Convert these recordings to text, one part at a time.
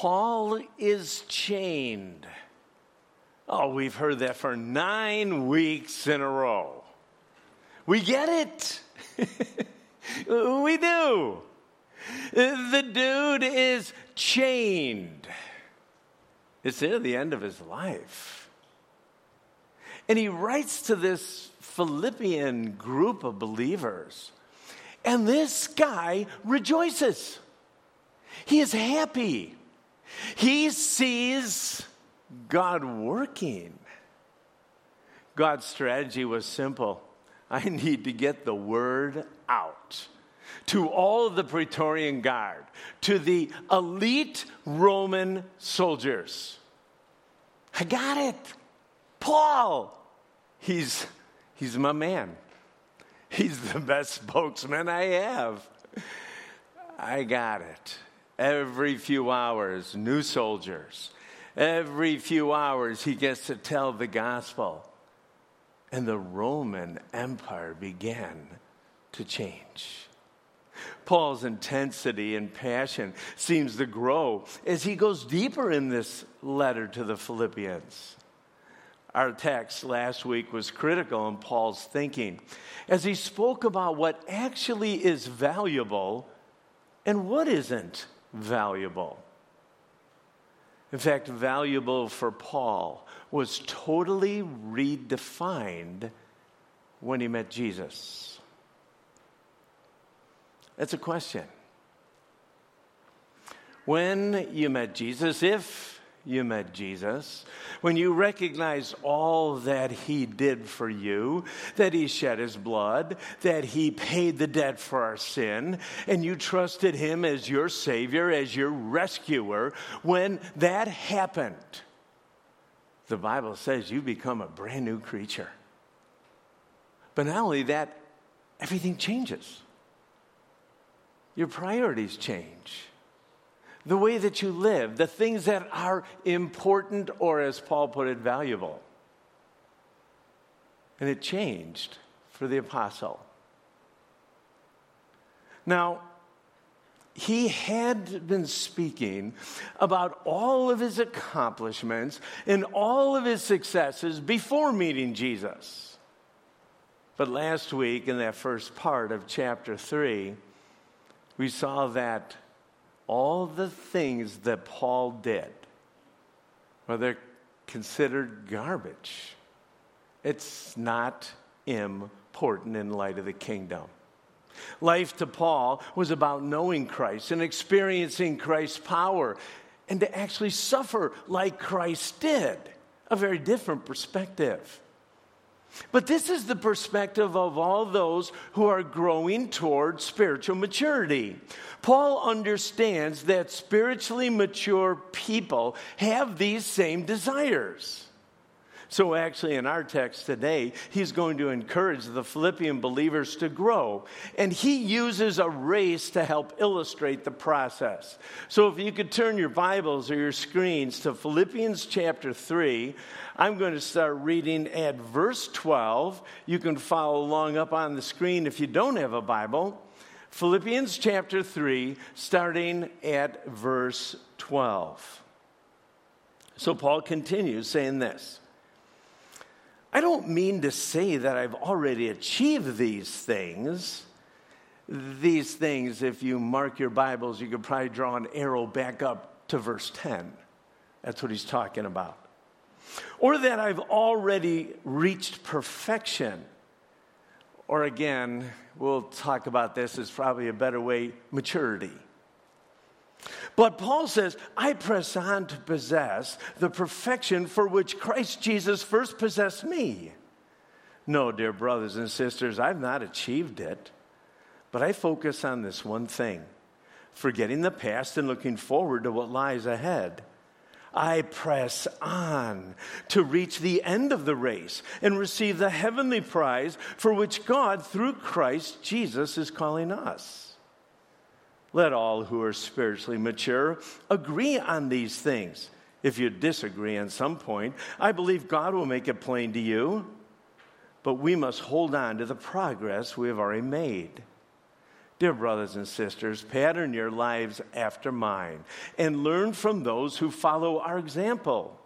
Paul is chained. Oh, we've heard that for nine weeks in a row. We get it. we do. The dude is chained. It's near the end of his life. And he writes to this Philippian group of believers. And this guy rejoices. He is happy. He sees God working. God's strategy was simple I need to get the word out to all of the Praetorian Guard, to the elite Roman soldiers. I got it. Paul, he's, he's my man. He's the best spokesman I have. I got it. Every few hours, new soldiers. Every few hours, he gets to tell the gospel. And the Roman Empire began to change. Paul's intensity and passion seems to grow as he goes deeper in this letter to the Philippians. Our text last week was critical in Paul's thinking as he spoke about what actually is valuable and what isn't valuable. In fact, valuable for Paul was totally redefined when he met Jesus. That's a question. When you met Jesus, if you met Jesus, when you recognize all that he did for you, that he shed his blood, that he paid the debt for our sin, and you trusted him as your Savior, as your rescuer, when that happened, the Bible says you become a brand new creature. But not only that, everything changes. Your priorities change the way that you live, the things that are important, or as Paul put it, valuable. And it changed for the apostle. Now, he had been speaking about all of his accomplishments and all of his successes before meeting Jesus. But last week, in that first part of chapter 3, we saw that all the things that Paul did, well, they're considered garbage. It's not important in light of the kingdom. Life to Paul was about knowing Christ and experiencing Christ's power and to actually suffer like Christ did. A very different perspective. But this is the perspective of all those who are growing toward spiritual maturity. Paul understands that spiritually mature people have these same desires. So, actually, in our text today, he's going to encourage the Philippian believers to grow. And he uses a race to help illustrate the process. So, if you could turn your Bibles or your screens to Philippians chapter 3, I'm going to start reading at verse 12. You can follow along up on the screen if you don't have a Bible. Philippians chapter 3, starting at verse 12. So, Paul continues saying this. I don't mean to say that I've already achieved these things. These things, if you mark your Bibles, you could probably draw an arrow back up to verse 10. That's what he's talking about. Or that I've already reached perfection. Or again, we'll talk about this as probably a better way maturity. But Paul says, I press on to possess the perfection for which Christ Jesus first possessed me. No, dear brothers and sisters, I've not achieved it, but I focus on this one thing forgetting the past and looking forward to what lies ahead. I press on to reach the end of the race and receive the heavenly prize for which God, through Christ Jesus, is calling us. Let all who are spiritually mature agree on these things. If you disagree on some point, I believe God will make it plain to you. But we must hold on to the progress we have already made. Dear brothers and sisters, pattern your lives after mine and learn from those who follow our example.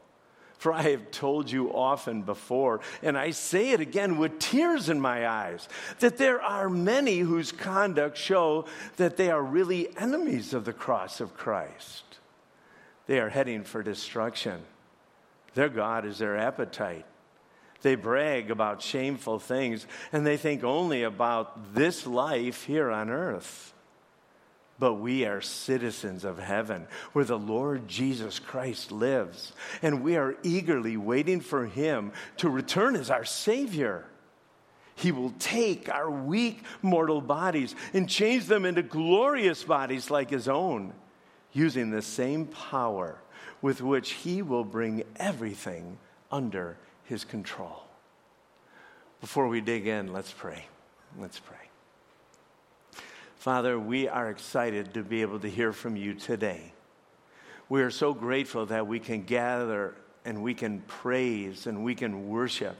For I have told you often before, and I say it again with tears in my eyes, that there are many whose conduct show that they are really enemies of the cross of Christ. They are heading for destruction. Their God is their appetite. They brag about shameful things, and they think only about this life here on earth. But we are citizens of heaven, where the Lord Jesus Christ lives, and we are eagerly waiting for him to return as our Savior. He will take our weak mortal bodies and change them into glorious bodies like his own, using the same power with which he will bring everything under his control. Before we dig in, let's pray. Let's pray. Father, we are excited to be able to hear from you today. We are so grateful that we can gather and we can praise and we can worship.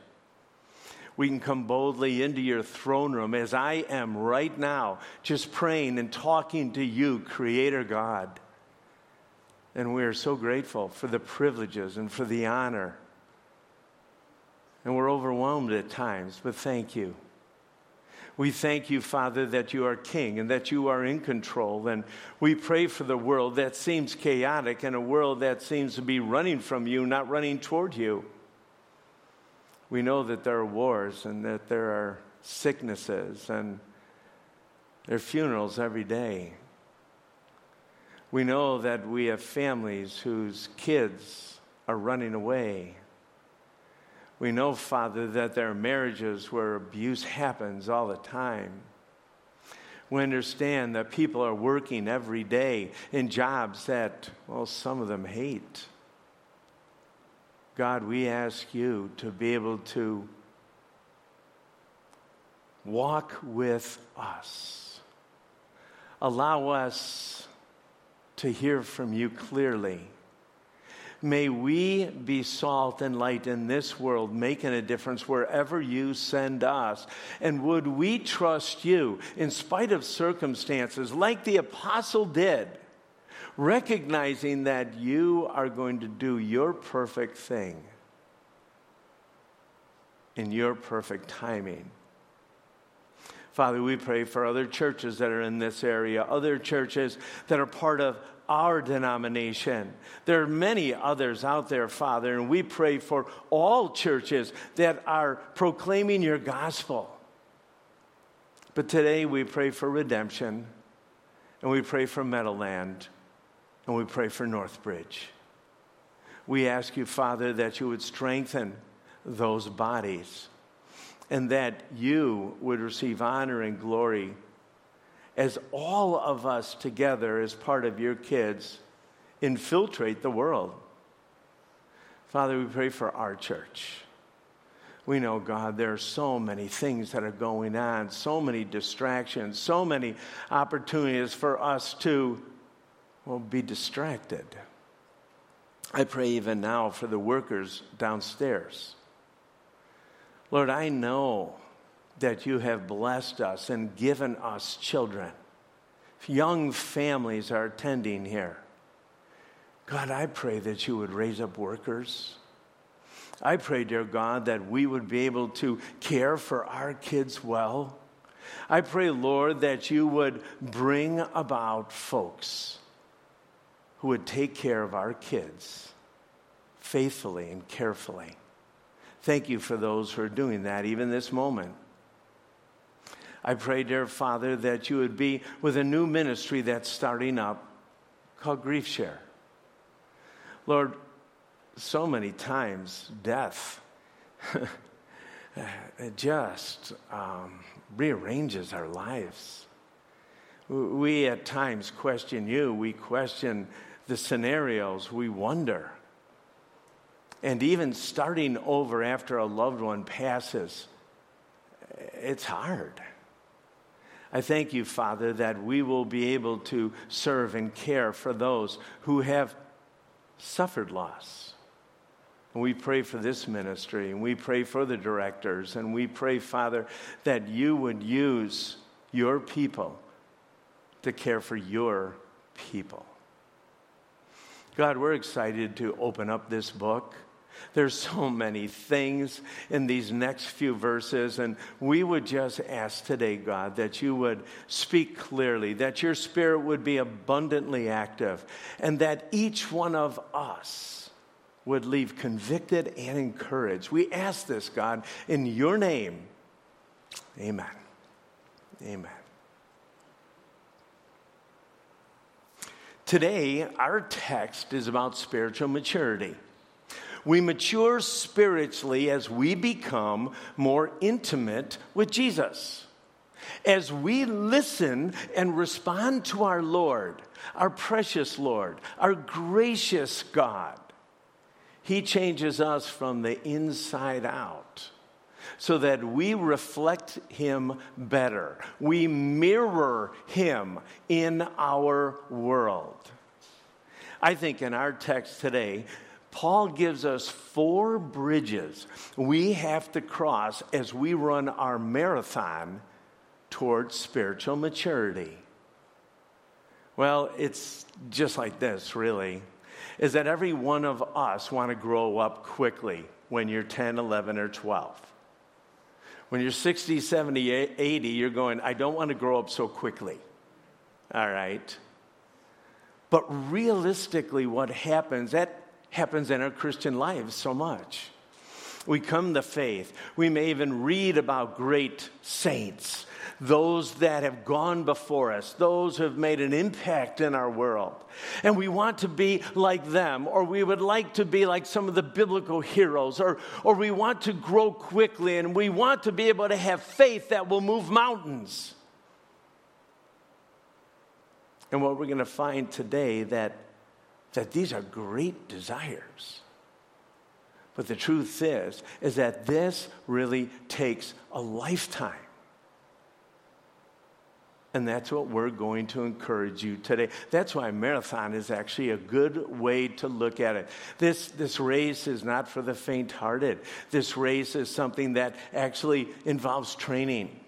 We can come boldly into your throne room as I am right now, just praying and talking to you, Creator God. And we are so grateful for the privileges and for the honor. And we're overwhelmed at times, but thank you. We thank you, Father, that you are King and that you are in control. And we pray for the world that seems chaotic and a world that seems to be running from you, not running toward you. We know that there are wars and that there are sicknesses and there are funerals every day. We know that we have families whose kids are running away we know, Father, that there are marriages where abuse happens all the time. We understand that people are working every day in jobs that, well, some of them hate. God, we ask you to be able to walk with us. Allow us to hear from you clearly May we be salt and light in this world, making a difference wherever you send us. And would we trust you in spite of circumstances, like the apostle did, recognizing that you are going to do your perfect thing in your perfect timing? Father, we pray for other churches that are in this area, other churches that are part of our denomination. There are many others out there, Father, and we pray for all churches that are proclaiming your gospel. But today we pray for redemption, and we pray for Meadowland, and we pray for Northbridge. We ask you, Father, that you would strengthen those bodies and that you would receive honor and glory as all of us together, as part of your kids, infiltrate the world. Father, we pray for our church. We know, God, there are so many things that are going on, so many distractions, so many opportunities for us to, well, be distracted. I pray even now for the workers downstairs. Lord, I know that you have blessed us and given us children. Young families are attending here. God, I pray that you would raise up workers. I pray, dear God, that we would be able to care for our kids well. I pray, Lord, that you would bring about folks who would take care of our kids faithfully and carefully. Thank you for those who are doing that even this moment. I pray, dear Father, that you would be with a new ministry that's starting up called Grief Share. Lord, so many times death just um, rearranges our lives. We at times question you, we question the scenarios, we wonder. And even starting over after a loved one passes, it's hard. I thank you, Father, that we will be able to serve and care for those who have suffered loss. And we pray for this ministry, and we pray for the directors, and we pray, Father, that you would use your people to care for your people. God, we're excited to open up this book. There's so many things in these next few verses, and we would just ask today, God, that you would speak clearly, that your spirit would be abundantly active, and that each one of us would leave convicted and encouraged. We ask this, God, in your name. Amen. Amen. Today, our text is about spiritual maturity. We mature spiritually as we become more intimate with Jesus. As we listen and respond to our Lord, our precious Lord, our gracious God, He changes us from the inside out so that we reflect Him better. We mirror Him in our world. I think in our text today, Paul gives us four bridges we have to cross as we run our marathon towards spiritual maturity. Well, it's just like this, really, is that every one of us want to grow up quickly when you're 10, 11, or 12. When you're 60, 70, 80, you're going, I don't want to grow up so quickly. All right? But realistically, what happens, that happens in our Christian lives so much. We come to faith. We may even read about great saints, those that have gone before us, those who have made an impact in our world. And we want to be like them, or we would like to be like some of the biblical heroes, or, or we want to grow quickly and we want to be able to have faith that will move mountains. And what we're going to find today that that these are great desires. But the truth is, is that this really takes a lifetime. And that's what we're going to encourage you today. That's why marathon is actually a good way to look at it. This, this race is not for the faint hearted. This race is something that actually involves training.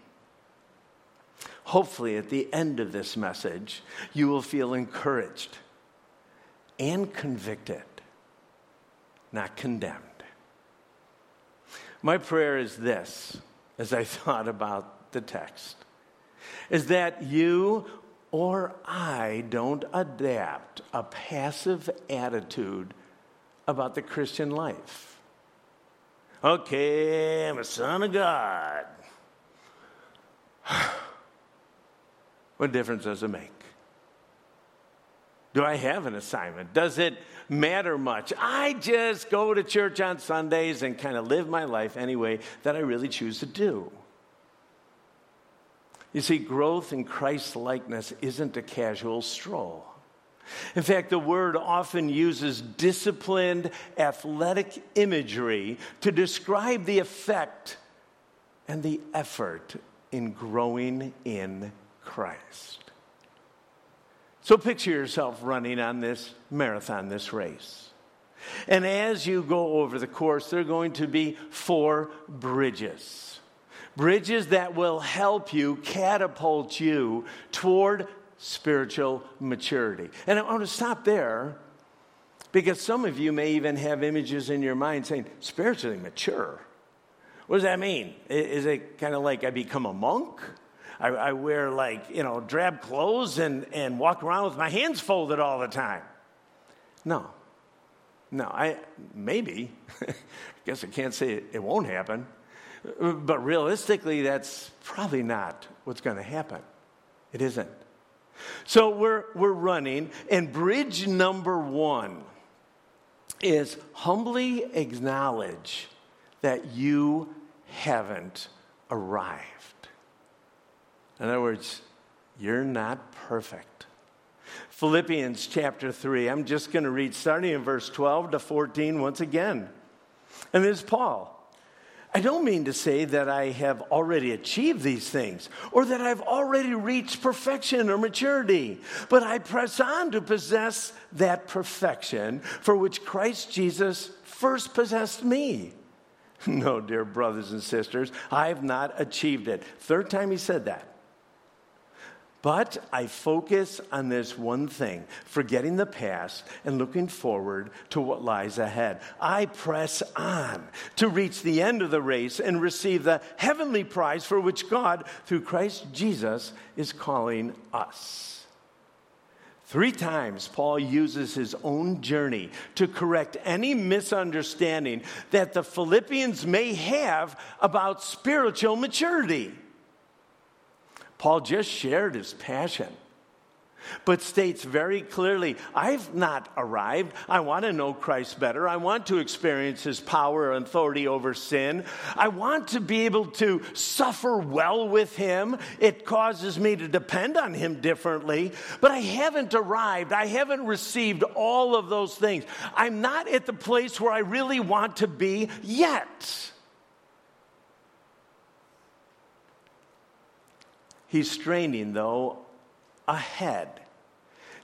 Hopefully, at the end of this message, you will feel encouraged and convicted, not condemned. My prayer is this as I thought about the text is that you or I don't adapt a passive attitude about the Christian life. Okay, I'm a son of God. what difference does it make? Do I have an assignment? Does it matter much? I just go to church on Sundays and kind of live my life anyway that I really choose to do. You see, growth in Christ's likeness isn't a casual stroll. In fact, the word often uses disciplined athletic imagery to describe the effect and the effort in growing in Christ. So picture yourself running on this marathon, this race. And as you go over the course, there are going to be four bridges. Bridges that will help you, catapult you toward spiritual maturity. And I want to stop there because some of you may even have images in your mind saying, spiritually mature. What does that mean? Is it kind of like I become a monk? I, I wear like, you know, drab clothes and, and walk around with my hands folded all the time. No. No, I maybe. I guess I can't say it, it won't happen. But realistically, that's probably not what's going to happen. It isn't. So we're, we're running, and bridge number one is humbly acknowledge that you haven't arrived. In other words, you're not perfect. Philippians chapter 3, I'm just going to read starting in verse 12 to 14 once again. And this is Paul. I don't mean to say that I have already achieved these things or that I've already reached perfection or maturity, but I press on to possess that perfection for which Christ Jesus first possessed me. No, dear brothers and sisters, I have not achieved it. Third time he said that. But I focus on this one thing, forgetting the past and looking forward to what lies ahead. I press on to reach the end of the race and receive the heavenly prize for which God, through Christ Jesus, is calling us. Three times, Paul uses his own journey to correct any misunderstanding that the Philippians may have about spiritual maturity. Paul just shared his passion, but states very clearly I've not arrived. I want to know Christ better. I want to experience his power and authority over sin. I want to be able to suffer well with him. It causes me to depend on him differently, but I haven't arrived. I haven't received all of those things. I'm not at the place where I really want to be yet. He's straining, though, ahead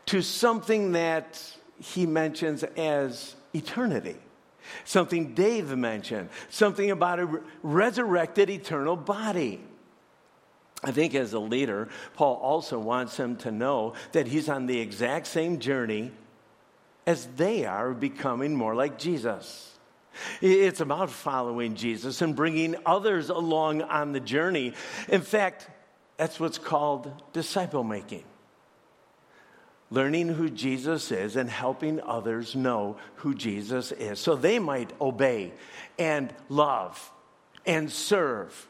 to something that he mentions as eternity. Something Dave mentioned, something about a resurrected eternal body. I think as a leader, Paul also wants him to know that he's on the exact same journey as they are becoming more like Jesus. It's about following Jesus and bringing others along on the journey. In fact, that's what's called disciple making. Learning who Jesus is and helping others know who Jesus is so they might obey and love and serve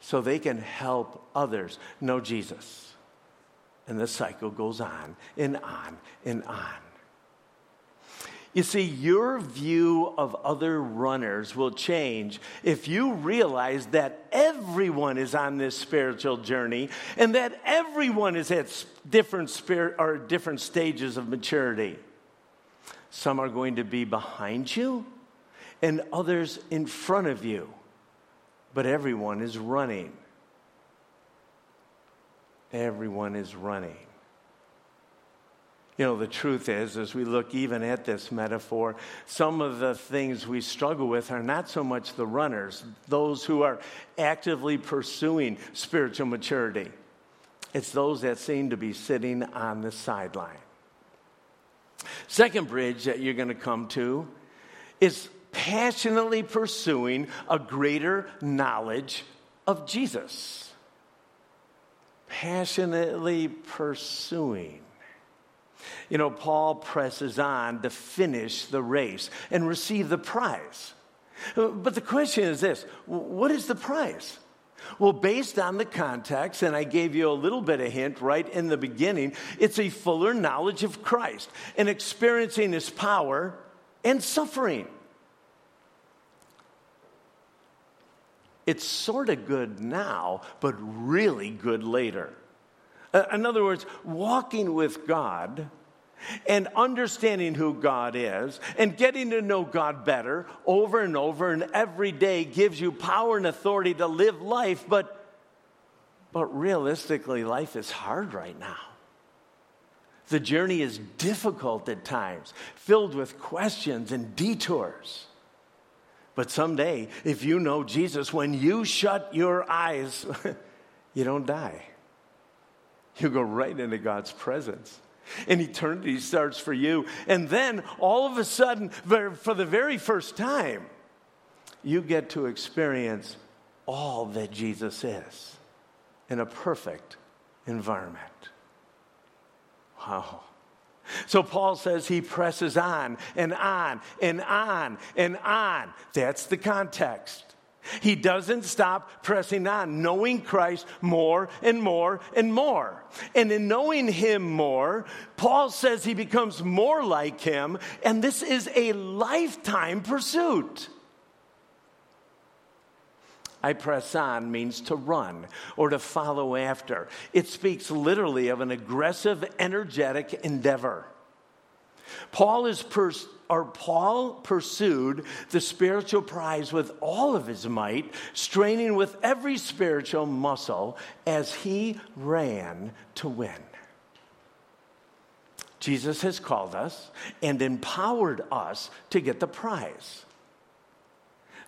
so they can help others know Jesus. And the cycle goes on and on and on. You see, your view of other runners will change if you realize that everyone is on this spiritual journey and that everyone is at different spirit or different stages of maturity. Some are going to be behind you and others in front of you, but everyone is running. Everyone is running. You know, the truth is, as we look even at this metaphor, some of the things we struggle with are not so much the runners, those who are actively pursuing spiritual maturity. It's those that seem to be sitting on the sideline. Second bridge that you're going to come to is passionately pursuing a greater knowledge of Jesus. Passionately pursuing. You know, Paul presses on to finish the race and receive the prize. But the question is this what is the prize? Well, based on the context, and I gave you a little bit of hint right in the beginning, it's a fuller knowledge of Christ and experiencing his power and suffering. It's sort of good now, but really good later. In other words, walking with God and understanding who God is and getting to know God better over and over and every day gives you power and authority to live life, but but realistically life is hard right now. The journey is difficult at times, filled with questions and detours. But someday, if you know Jesus, when you shut your eyes, you don't die. You go right into God's presence. And eternity starts for you. And then all of a sudden, for the very first time, you get to experience all that Jesus is in a perfect environment. Wow. So Paul says he presses on and on and on and on. That's the context. He doesn't stop pressing on, knowing Christ more and more and more. And in knowing him more, Paul says he becomes more like him, and this is a lifetime pursuit. I press on means to run or to follow after. It speaks literally of an aggressive, energetic endeavor. Paul is pers- or Paul pursued the spiritual prize with all of his might, straining with every spiritual muscle as he ran to win. Jesus has called us and empowered us to get the prize.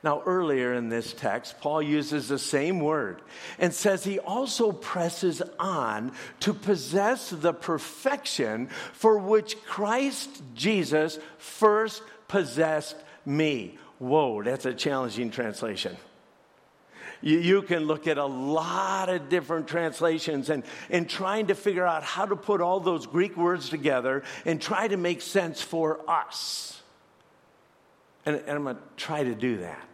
Now, earlier in this text, Paul uses the same word and says he also presses on to possess the perfection for which Christ Jesus first possessed me. Whoa, that's a challenging translation. You, you, can look at a lot of different translations and, and trying to figure out how to put all those Greek words together and try to make sense for us. And, and I'm going to try to do that.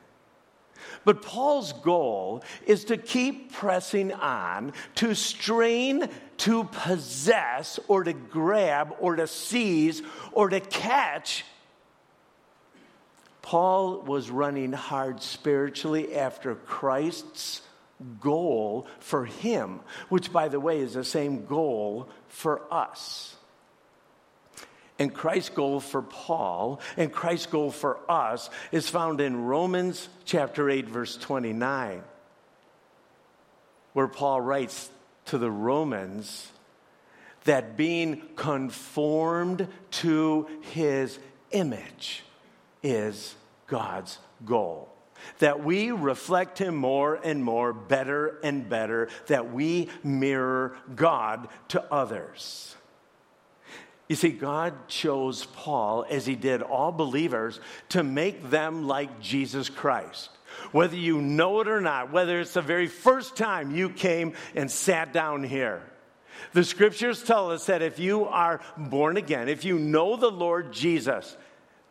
But Paul's goal is to keep pressing on, to strain to possess or to grab or to seize or to catch. Paul was running hard spiritually after Christ's goal for him, which, by the way, is the same goal for us and Christ's goal for Paul and Christ's goal for us is found in Romans chapter 8, verse 29, where Paul writes to the Romans that being conformed to his image is God's goal. That we reflect him more and more, better and better, that we mirror God to others. You see, God chose Paul, as he did all believers, to make them like Jesus Christ. Whether you know it or not, whether it's the very first time you came and sat down here. The scriptures tell us that if you are born again, if you know the Lord Jesus,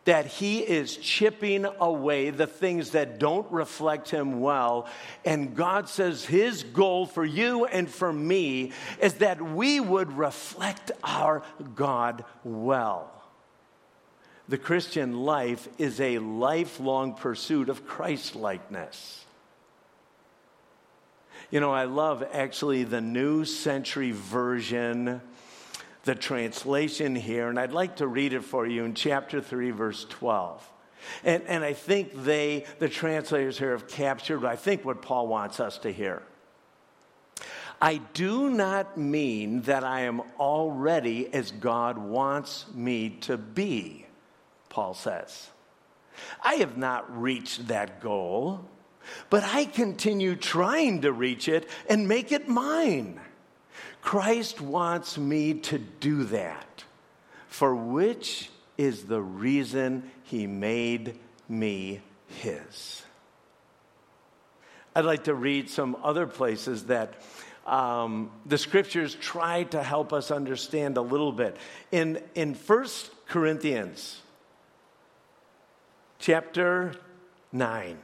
that he is chipping away the things that don't reflect him well. And God says his goal for you and for me is that we would reflect our God well. The Christian life is a lifelong pursuit of Christ likeness. You know, I love actually the New Century Version the translation here, and I'd like to read it for you in chapter 3, verse 12. And, and I think they, the translators here, have captured, I think, what Paul wants us to hear. I do not mean that I am already as God wants me to be, Paul says. I have not reached that goal, but I continue trying to reach it and make it mine. Christ wants me to do that, for which is the reason he made me his. I'd like to read some other places that um, the scriptures try to help us understand a little bit. In, in 1 Corinthians chapter 9, I'm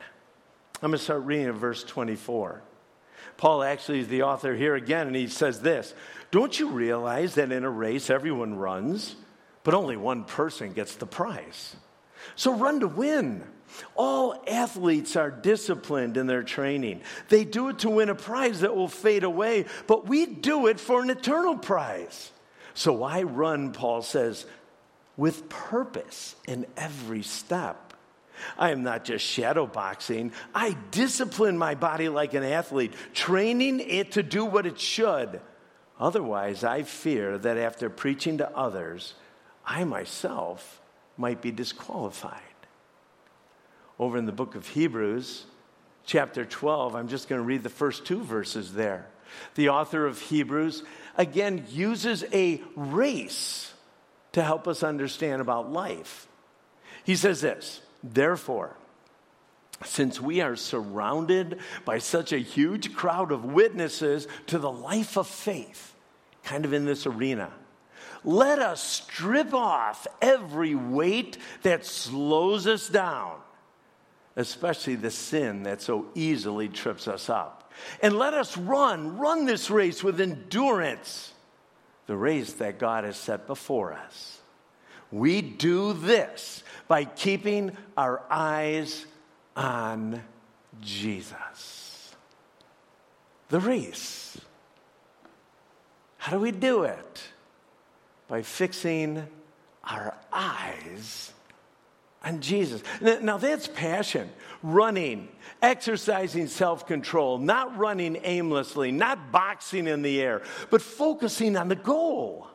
going to start reading at verse 24. Paul actually is the author here again, and he says this Don't you realize that in a race everyone runs, but only one person gets the prize? So run to win. All athletes are disciplined in their training. They do it to win a prize that will fade away, but we do it for an eternal prize. So I run, Paul says, with purpose in every step. I am not just shadow boxing. I discipline my body like an athlete, training it to do what it should. Otherwise, I fear that after preaching to others, I myself might be disqualified. Over in the book of Hebrews, chapter 12, I'm just going to read the first two verses there. The author of Hebrews, again, uses a race to help us understand about life. He says this Therefore, since we are surrounded by such a huge crowd of witnesses to the life of faith, kind of in this arena, let us strip off every weight that slows us down, especially the sin that so easily trips us up. And let us run, run this race with endurance, the race that God has set before us. We do this by keeping our eyes on Jesus. The race. How do we do it? By fixing our eyes on Jesus. Now that's passion. Running, exercising self control, not running aimlessly, not boxing in the air, but focusing on the goal.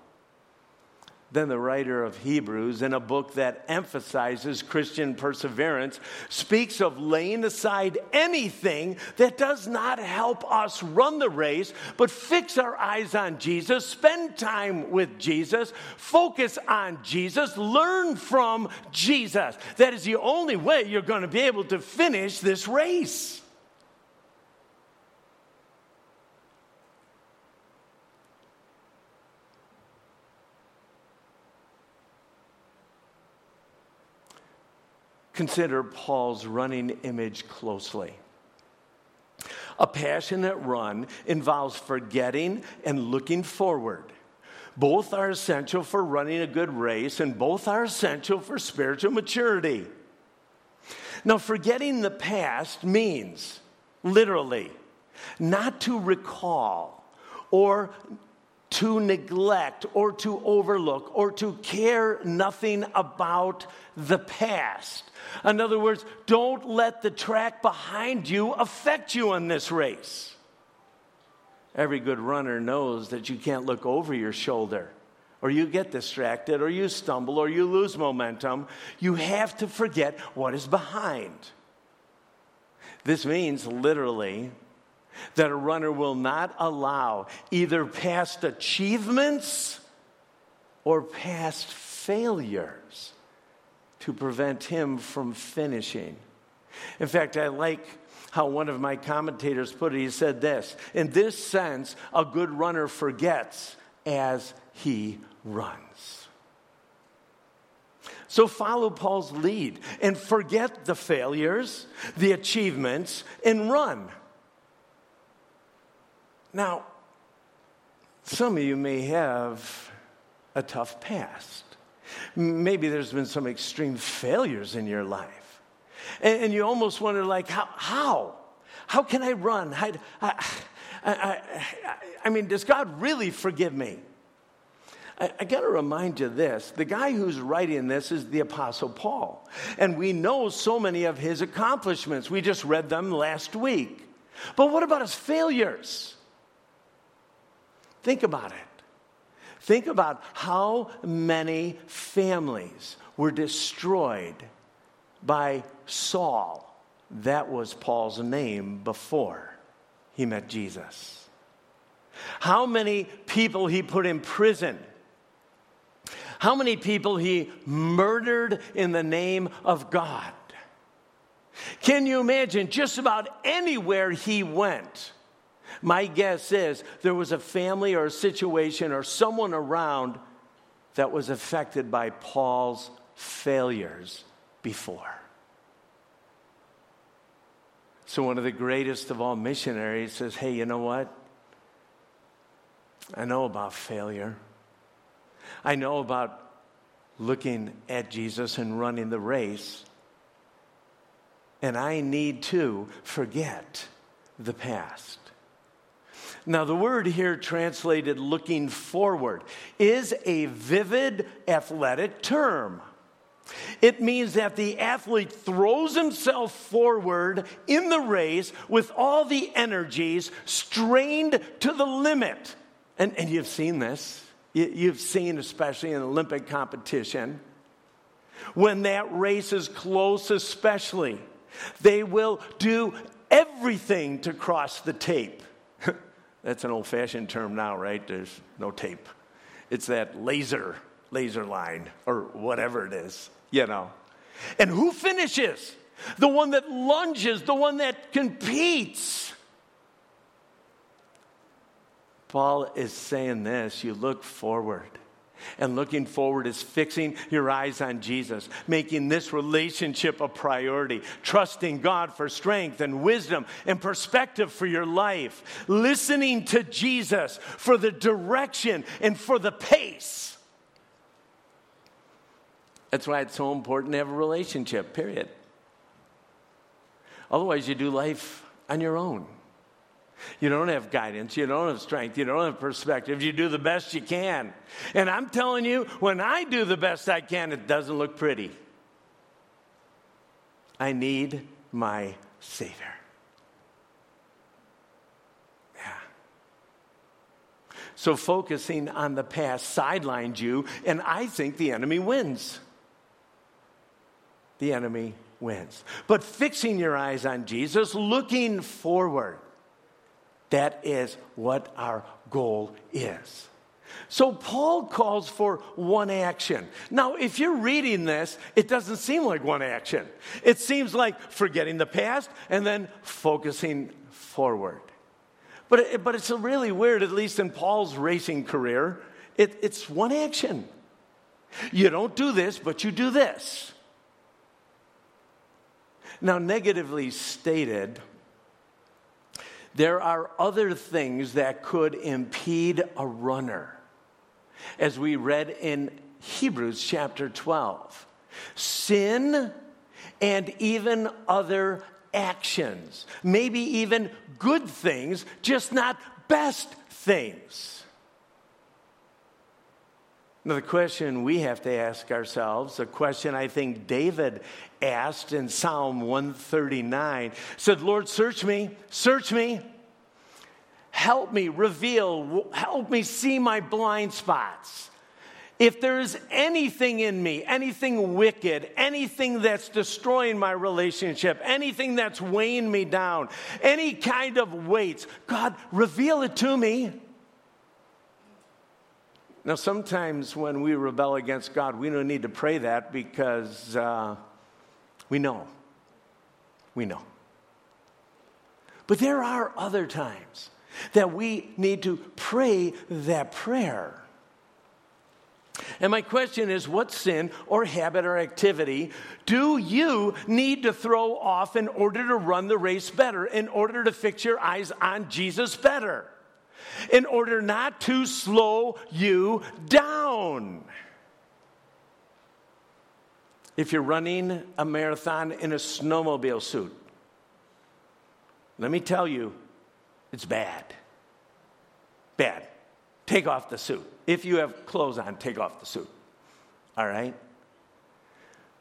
Than the writer of Hebrews in a book that emphasizes Christian perseverance, speaks of laying aside anything that does not help us run the race, but fix our eyes on Jesus, spend time with Jesus, focus on Jesus, learn from Jesus. That is the only way you're going to be able to finish this race. Consider Paul's running image closely. A passionate run involves forgetting and looking forward. Both are essential for running a good race, and both are essential for spiritual maturity. Now, forgetting the past means, literally, not to recall or to neglect or to overlook or to care nothing about the past. In other words, don't let the track behind you affect you in this race. Every good runner knows that you can't look over your shoulder or you get distracted or you stumble or you lose momentum. You have to forget what is behind. This means literally that a runner will not allow either past achievements or past failures to prevent him from finishing. In fact, I like how one of my commentators put it. He said this In this sense, a good runner forgets as he runs. So follow Paul's lead and forget the failures, the achievements, and run. Now, some of you may have a tough past. Maybe there's been some extreme failures in your life. And, and you almost wonder, like, how? How, how can I run? I, I, I, I mean, does God really forgive me? I, I got to remind you this the guy who's writing this is the Apostle Paul. And we know so many of his accomplishments. We just read them last week. But what about his failures? Think about it. Think about how many families were destroyed by Saul. That was Paul's name before he met Jesus. How many people he put in prison. How many people he murdered in the name of God. Can you imagine just about anywhere he went? My guess is there was a family or a situation or someone around that was affected by Paul's failures before. So, one of the greatest of all missionaries says, Hey, you know what? I know about failure. I know about looking at Jesus and running the race. And I need to forget the past. Now, the word here translated looking forward is a vivid athletic term. It means that the athlete throws himself forward in the race with all the energies strained to the limit. And, and you've seen this. You've seen, especially in Olympic competition, when that race is close, especially, they will do everything to cross the tape. That's an old fashioned term now, right? There's no tape. It's that laser, laser line, or whatever it is, you know. And who finishes? The one that lunges, the one that competes. Paul is saying this you look forward. And looking forward is fixing your eyes on Jesus, making this relationship a priority, trusting God for strength and wisdom and perspective for your life, listening to Jesus for the direction and for the pace. That's why it's so important to have a relationship, period. Otherwise, you do life on your own. You don't have guidance. You don't have strength. You don't have perspective. You do the best you can. And I'm telling you, when I do the best I can, it doesn't look pretty. I need my Savior. Yeah. So focusing on the past sidelined you, and I think the enemy wins. The enemy wins. But fixing your eyes on Jesus, looking forward, that is what our goal is. So Paul calls for one action. Now, if you're reading this, it doesn't seem like one action. It seems like forgetting the past and then focusing forward. But, it, but it's really weird, at least in Paul's racing career. It, it's one action. You don't do this, but you do this. Now, negatively stated, there are other things that could impede a runner as we read in Hebrews chapter 12. Sin and even other actions, maybe even good things, just not best things. Now, the question we have to ask ourselves, a question I think David asked in Psalm 139, said, Lord, search me, search me help me reveal, help me see my blind spots. If there is anything in me, anything wicked, anything that's destroying my relationship, anything that's weighing me down, any kind of weights, God, reveal it to me. Now, sometimes when we rebel against God, we don't need to pray that because uh, we know. We know. But there are other times that we need to pray that prayer. And my question is what sin or habit or activity do you need to throw off in order to run the race better, in order to fix your eyes on Jesus better, in order not to slow you down? If you're running a marathon in a snowmobile suit, let me tell you, it's bad. Bad. Take off the suit. If you have clothes on, take off the suit. All right?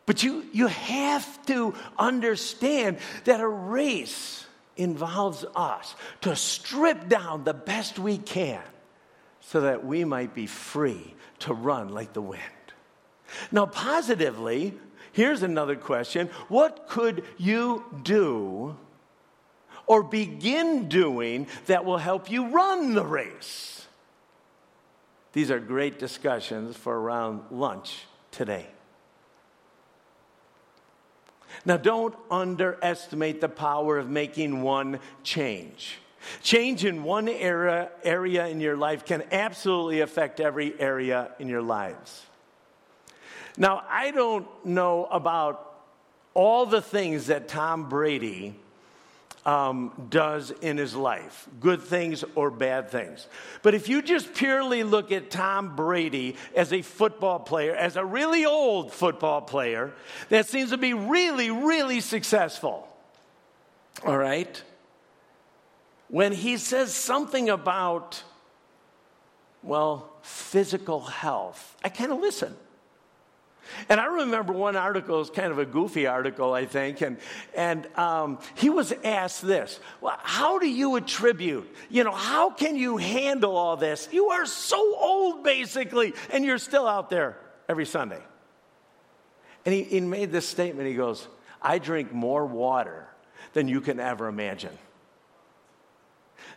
But you, you have to understand that a race involves us to strip down the best we can so that we might be free to run like the wind. Now, positively, here's another question What could you do or begin doing that will help you run the race? These are great discussions for around lunch today. Now, don't underestimate the power of making one change. Change in one area, area in your life can absolutely affect every area in your lives. Now, I don't know about all the things that Tom Brady um, does in his life, good things or bad things. But if you just purely look at Tom Brady as a football player, as a really old football player that seems to be really, really successful, all right? When he says something about, well, physical health, I kind of listen. And I remember one article, was kind of a goofy article, I think, and, and um, he was asked this well, How do you attribute, you know, how can you handle all this? You are so old, basically, and you're still out there every Sunday. And he, he made this statement he goes, I drink more water than you can ever imagine.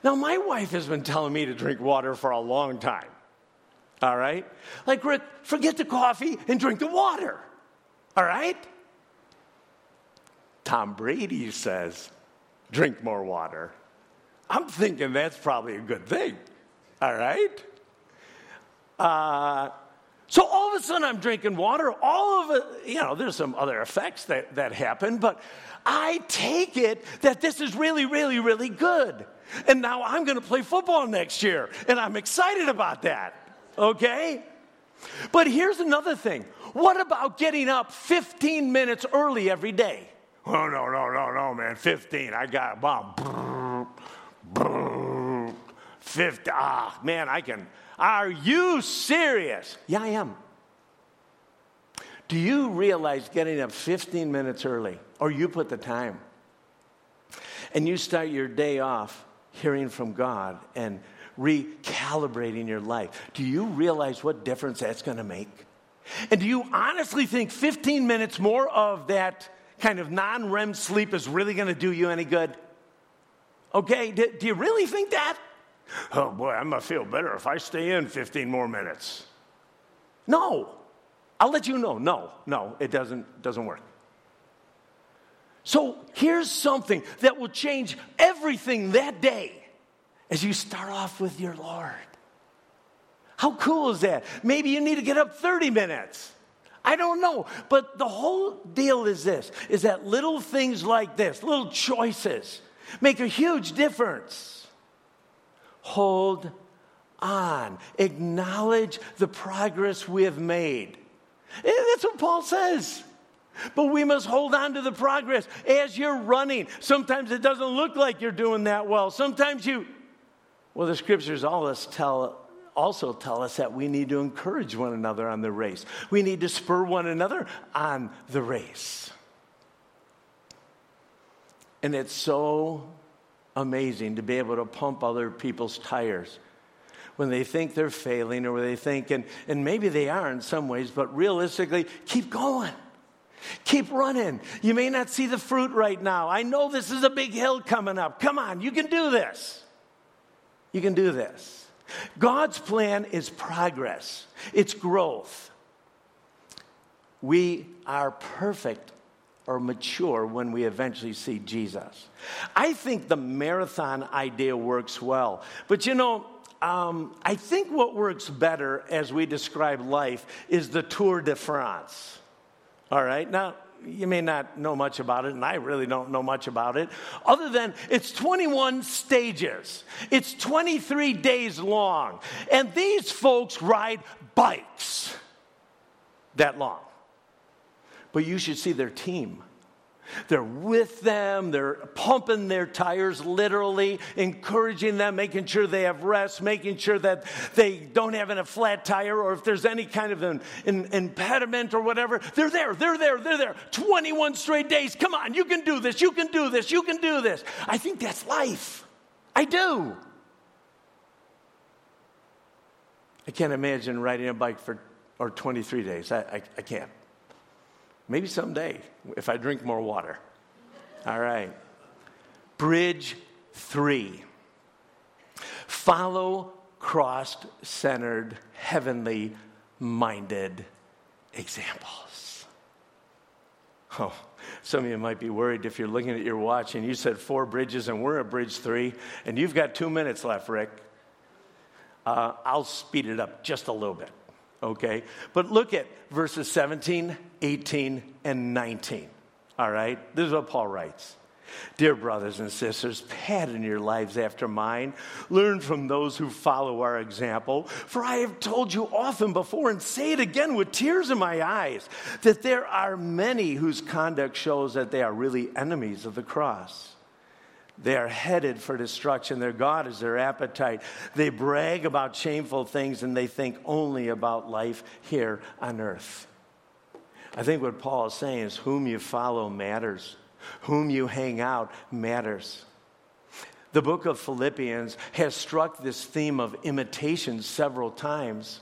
Now, my wife has been telling me to drink water for a long time. All right? Like, Rick, forget the coffee and drink the water. All right? Tom Brady says, drink more water. I'm thinking that's probably a good thing. All right? Uh, so all of a sudden I'm drinking water. All of it, you know, there's some other effects that, that happen, but I take it that this is really, really, really good. And now I'm going to play football next year, and I'm excited about that okay? But here's another thing what about getting up 15 minutes early every day? Oh, no, no, no, no, man, 15. I got, bomb. 50. Ah, man, I can. Are you serious? Yeah, I am. Do you realize getting up 15 minutes early, or you put the time, and you start your day off hearing from God and recalibrating your life. Do you realize what difference that's going to make? And do you honestly think 15 minutes more of that kind of non REM sleep is really going to do you any good? Okay, do, do you really think that? Oh boy, I'm going to feel better if I stay in 15 more minutes. No. I'll let you know. No, no, it doesn't, doesn't work. So here's something that will change everything that day as you start off with your Lord. How cool is that? Maybe you need to get up 30 minutes. I don't know. But the whole deal is this is that little things like this, little choices, make a huge difference. Hold on. Acknowledge the progress we have made. Eh, that's what Paul says. But we must hold on to the progress as you're running. Sometimes it doesn't look like you're doing that well. Sometimes you, well, the scriptures tell, also tell us that we need to encourage one another on the race. We need to spur one another on the race. And it's so amazing to be able to pump other people's tires when they think they're failing or when they think, and, and maybe they are in some ways, but realistically, keep going. Keep running. You may not see the fruit right now. I know this is a big hill coming up. Come on, you can do this. You can do this. God's plan is progress, it's growth. We are perfect or mature when we eventually see Jesus. I think the marathon idea works well. But you know, um, I think what works better as we describe life is the Tour de France. All right? Now, you may not know much about it, and I really don't know much about it, other than it's 21 stages. It's 23 days long. And these folks ride bikes that long. But you should see their team. They're with them, they're pumping their tires literally, encouraging them, making sure they have rest, making sure that they don't have a flat tire or if there's any kind of an, an impediment or whatever. They're there, they're there, they're there. 21 straight days. Come on, you can do this, you can do this, you can do this. I think that's life. I do. I can't imagine riding a bike for or 23 days. I, I, I can't. Maybe someday if I drink more water. All right. Bridge three follow cross centered, heavenly minded examples. Oh, some of you might be worried if you're looking at your watch and you said four bridges and we're at bridge three and you've got two minutes left, Rick. Uh, I'll speed it up just a little bit okay? But look at verses 17, 18, and 19, all right? This is what Paul writes. Dear brothers and sisters, pattern your lives after mine. Learn from those who follow our example. For I have told you often before and say it again with tears in my eyes that there are many whose conduct shows that they are really enemies of the cross. They are headed for destruction. Their God is their appetite. They brag about shameful things and they think only about life here on earth. I think what Paul is saying is whom you follow matters, whom you hang out matters. The book of Philippians has struck this theme of imitation several times.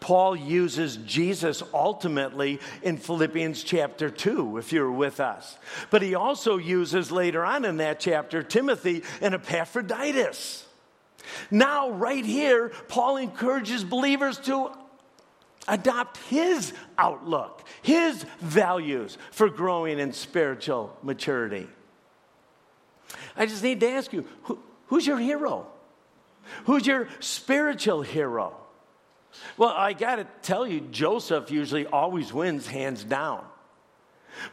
Paul uses Jesus ultimately in Philippians chapter 2, if you're with us. But he also uses later on in that chapter Timothy and Epaphroditus. Now, right here, Paul encourages believers to adopt his outlook, his values for growing in spiritual maturity. I just need to ask you who, who's your hero? Who's your spiritual hero? Well, I got to tell you, Joseph usually always wins hands down.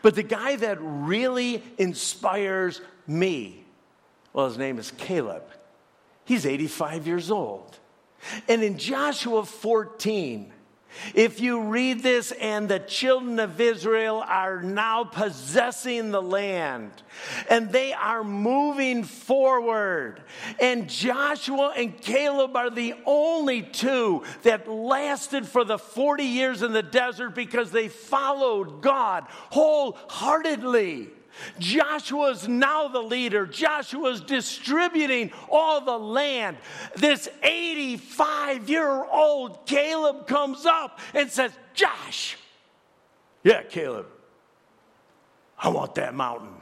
But the guy that really inspires me, well, his name is Caleb. He's 85 years old. And in Joshua 14, if you read this, and the children of Israel are now possessing the land, and they are moving forward, and Joshua and Caleb are the only two that lasted for the 40 years in the desert because they followed God wholeheartedly. Joshua's now the leader. Joshua's distributing all the land. This 85 year old Caleb comes up and says, Josh, yeah, Caleb, I want that mountain.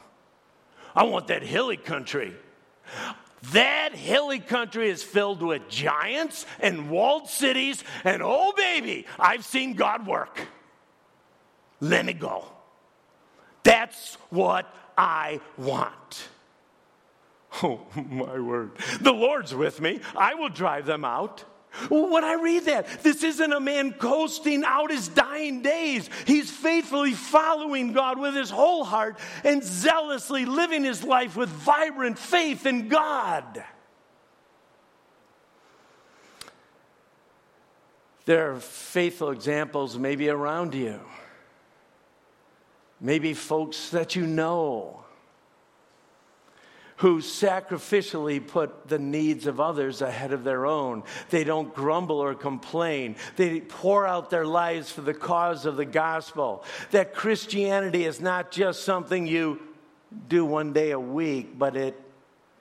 I want that hilly country. That hilly country is filled with giants and walled cities, and oh, baby, I've seen God work. Let me go. That's what I want. Oh, my word. The Lord's with me. I will drive them out. When I read that, this isn't a man coasting out his dying days. He's faithfully following God with his whole heart and zealously living his life with vibrant faith in God. There are faithful examples maybe around you, maybe folks that you know who sacrificially put the needs of others ahead of their own. They don't grumble or complain. They pour out their lives for the cause of the gospel. That Christianity is not just something you do one day a week, but it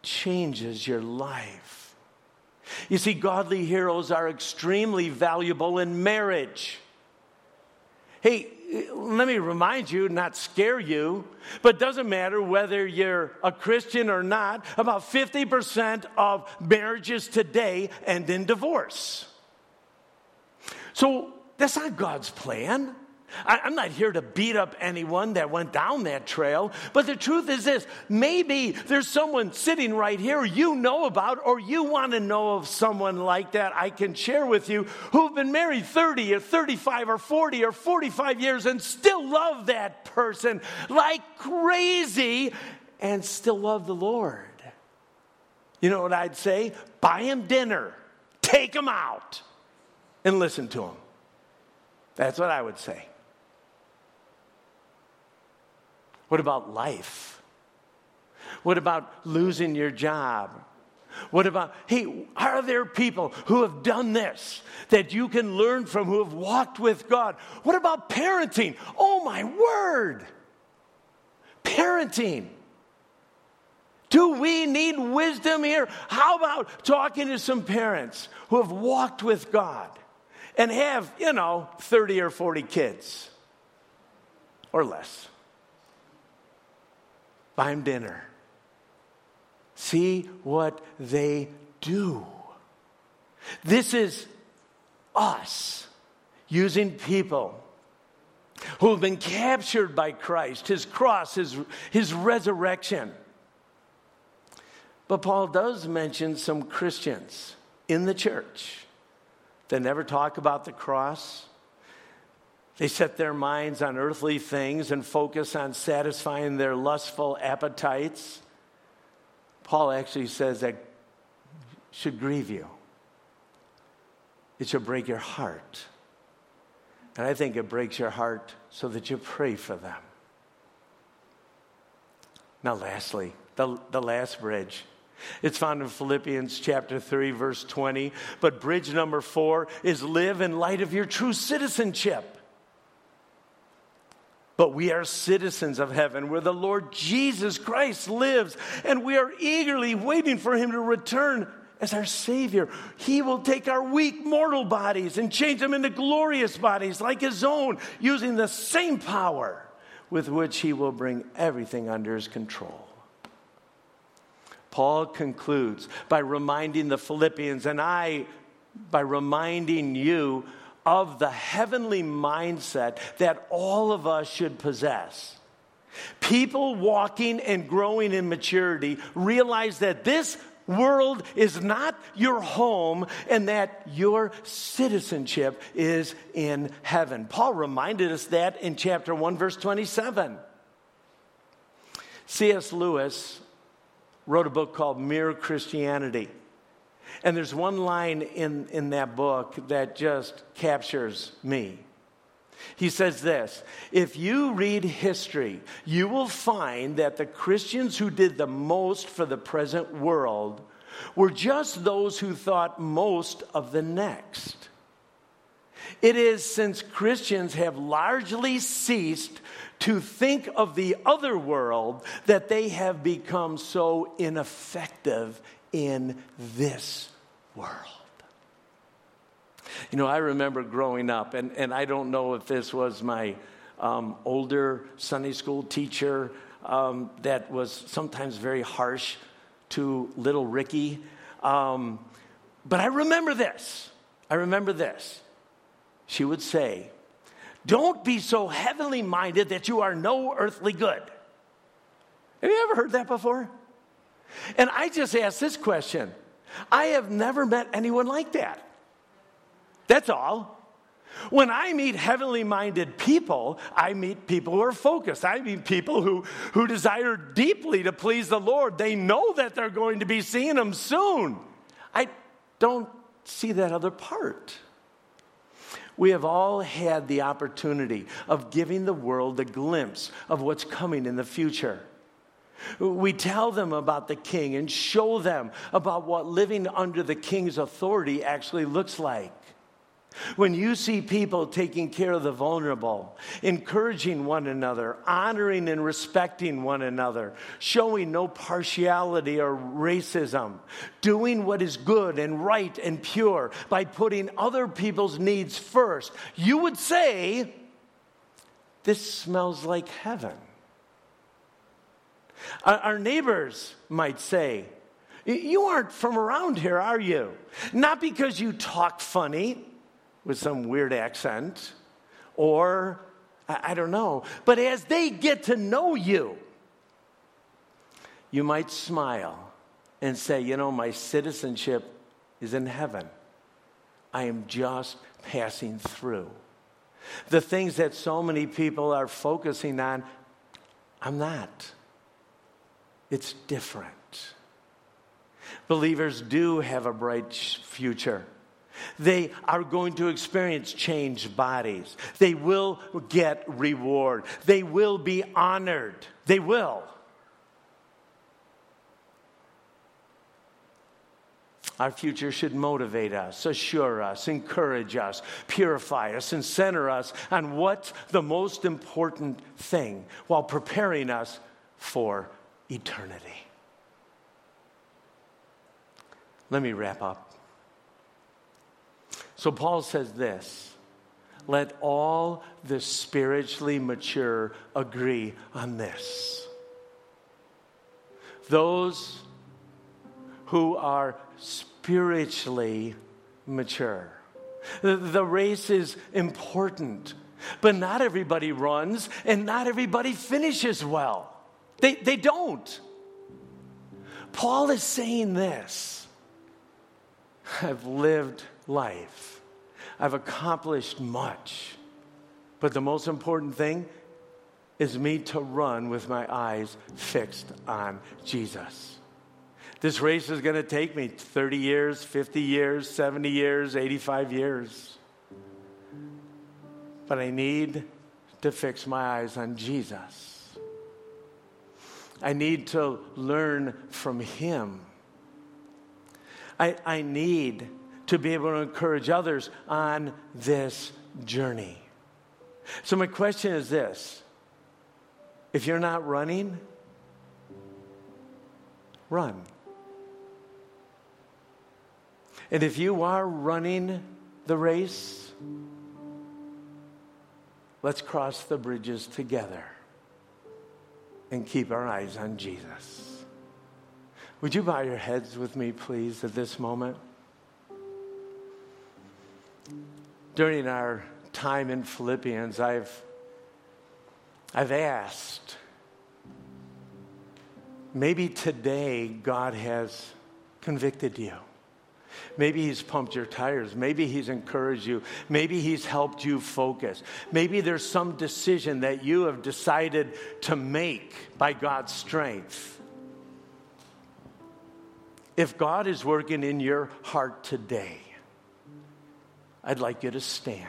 changes your life. You see, godly heroes are extremely valuable in marriage. Hey, let me remind you, not scare you, but doesn't matter whether you're a Christian or not, about 50% of marriages today end in divorce. So that's not God's plan. I, am not here to beat up anyone that went down that trail, but the truth is this maybe there's someone sitting right here you know about, or you want to know of someone like that I can share with you who've been married 30 or 35 or 40 or 45 years and still love that person like crazy and still love the Lord. You know what I'd say? Buy him dinner, take him out, and listen to him. That's what I would say. What about life? What about losing your job? What about, hey, are there people who have done this that you can learn from, who have walked with God? What about parenting? Oh, my word! Parenting. Do we need wisdom here? How about talking to some parents who have walked with God and have, you know, 30 or 40 kids or less? Buy them dinner. See what they do. This is us using people who have been captured by Christ, his cross, his, his resurrection. But Paul does mention some Christians in the church that never talk about the cross, they set their minds on earthly things and focus on satisfying their lustful appetites. Paul actually says that should grieve you. It should break your heart. And I think it breaks your heart so that you pray for them. Now, lastly, the, the last bridge. It's found in Philippians chapter 3, verse 20. But bridge number four is live in light of your true citizenship but we are citizens of heaven where the Lord Jesus Christ lives, and we are eagerly waiting for him to return as our Savior. He will take our weak mortal bodies and change them into glorious bodies like his own, using the same power with which he will bring everything under his control. Paul concludes by reminding the Philippians, and I by reminding you of the heavenly mindset that all of us should possess. People walking and growing in maturity realize that this world is not your home and that your citizenship is in heaven. Paul reminded us that in chapter 1, verse 27. C.S. Lewis wrote a book called Mere Christianity. And there's one line in, in that book that just captures me. He says this If you read history, you will find that the Christians who did the most for the present world were just those who thought most of the next. It is since Christians have largely ceased to think of the other world that they have become so ineffective in this world. You know, I remember growing up, and, and I don't know if this was my um, older Sunday school teacher um, that was sometimes very harsh to little Ricky. Um, but I remember this. I remember this. She would say, Don't be so heavenly minded that you are no earthly good. Have you ever heard that before? And I just asked this question I have never met anyone like that. That's all. When I meet heavenly minded people, I meet people who are focused. I meet people who, who desire deeply to please the Lord. They know that they're going to be seeing Him soon. I don't see that other part. We have all had the opportunity of giving the world a glimpse of what's coming in the future. We tell them about the king and show them about what living under the king's authority actually looks like. When you see people taking care of the vulnerable, encouraging one another, honoring and respecting one another, showing no partiality or racism, doing what is good and right and pure by putting other people's needs first, you would say, This smells like heaven. Our neighbors might say, You aren't from around here, are you? Not because you talk funny with some weird accent, or I, don't know. But as they get to know you, you might smile and say, You know, my citizenship is in heaven. I am just passing through. The things that so many people are focusing on, I'm not. It's different. Believers do have a bright future. They are going to experience changed bodies. They will get reward. They will be honored. They will. Our future should motivate us, assure us, encourage us, purify us, and center us on what's the most important thing while preparing us for eternity. Let me wrap up. So Paul says this let all the spiritually mature agree on this. Those who are spiritually mature. The race is important, but not everybody runs and not everybody finishes well. They, they don't. Paul is saying this I've lived life. I've accomplished much. But the most important thing is me to run with my eyes fixed on Jesus. This race is going to take me 30 years, 50 years, 70 years, 85 years. But I need to fix my eyes on Jesus. I need to learn from Him. I, I need to be able to encourage others on this journey. So, my question is this if you're not running, run. And if you are running the race, let's cross the bridges together and keep our eyes on Jesus. Would you bow your heads with me, please, at this moment? during our time in Philippians, I've, I've asked, maybe today God has convicted you. Maybe he's pumped your tires. Maybe he's encouraged you. Maybe he's helped you focus. Maybe there's some decision that you have decided to make by God's strength. If God is working in your heart today, I'd like you to stand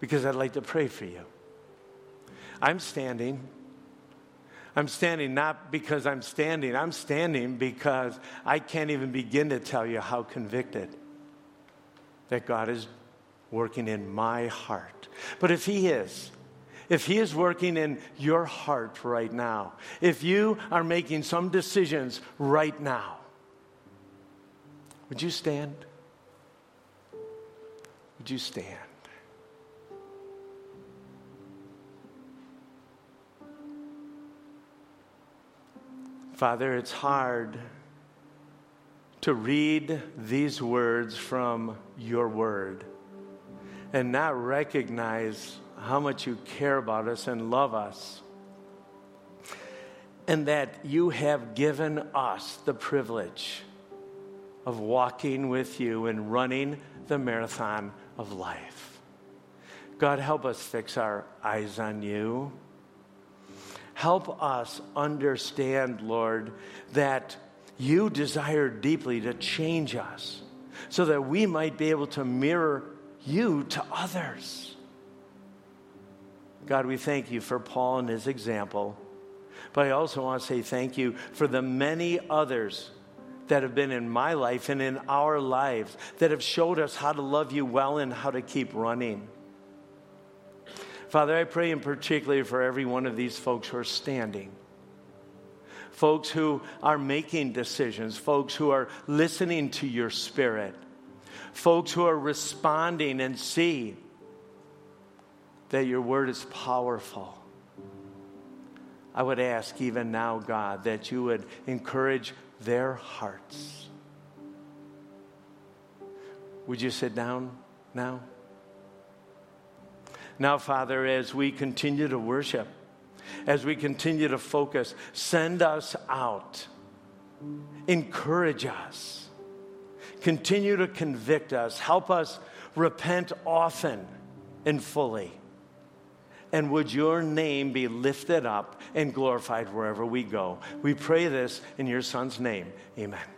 because I'd like to pray for you. I'm standing. I'm standing not because I'm standing, I'm standing because I can't even begin to tell you how convicted that God is working in my heart. But if He is, if He is working in your heart right now, if you are making some decisions right now, would you stand? Would you stand? Father, it's hard to read these words from your word and not recognize how much you care about us and love us. And that you have given us the privilege of walking with you and running the marathon of life. God, help us fix our eyes on you. Help us understand, Lord, that you desire deeply to change us so that we might be able to mirror you to others. God, we thank you for Paul and his example. But I also want to say thank you for the many others that have been in my life and in our lives that have showed us how to love you well and how to keep running. Father, I pray in particular for every one of these folks who are standing, folks who are making decisions, folks who are listening to your spirit, folks who are responding and see that your word is powerful. I would ask even now, God, that you would encourage their hearts. Would you sit down now? Now, Father, as we continue to worship, as we continue to focus, send us out, encourage us, continue to convict us, help us repent often and fully. And would your name be lifted up and glorified wherever we go? We pray this in your Son's name. Amen.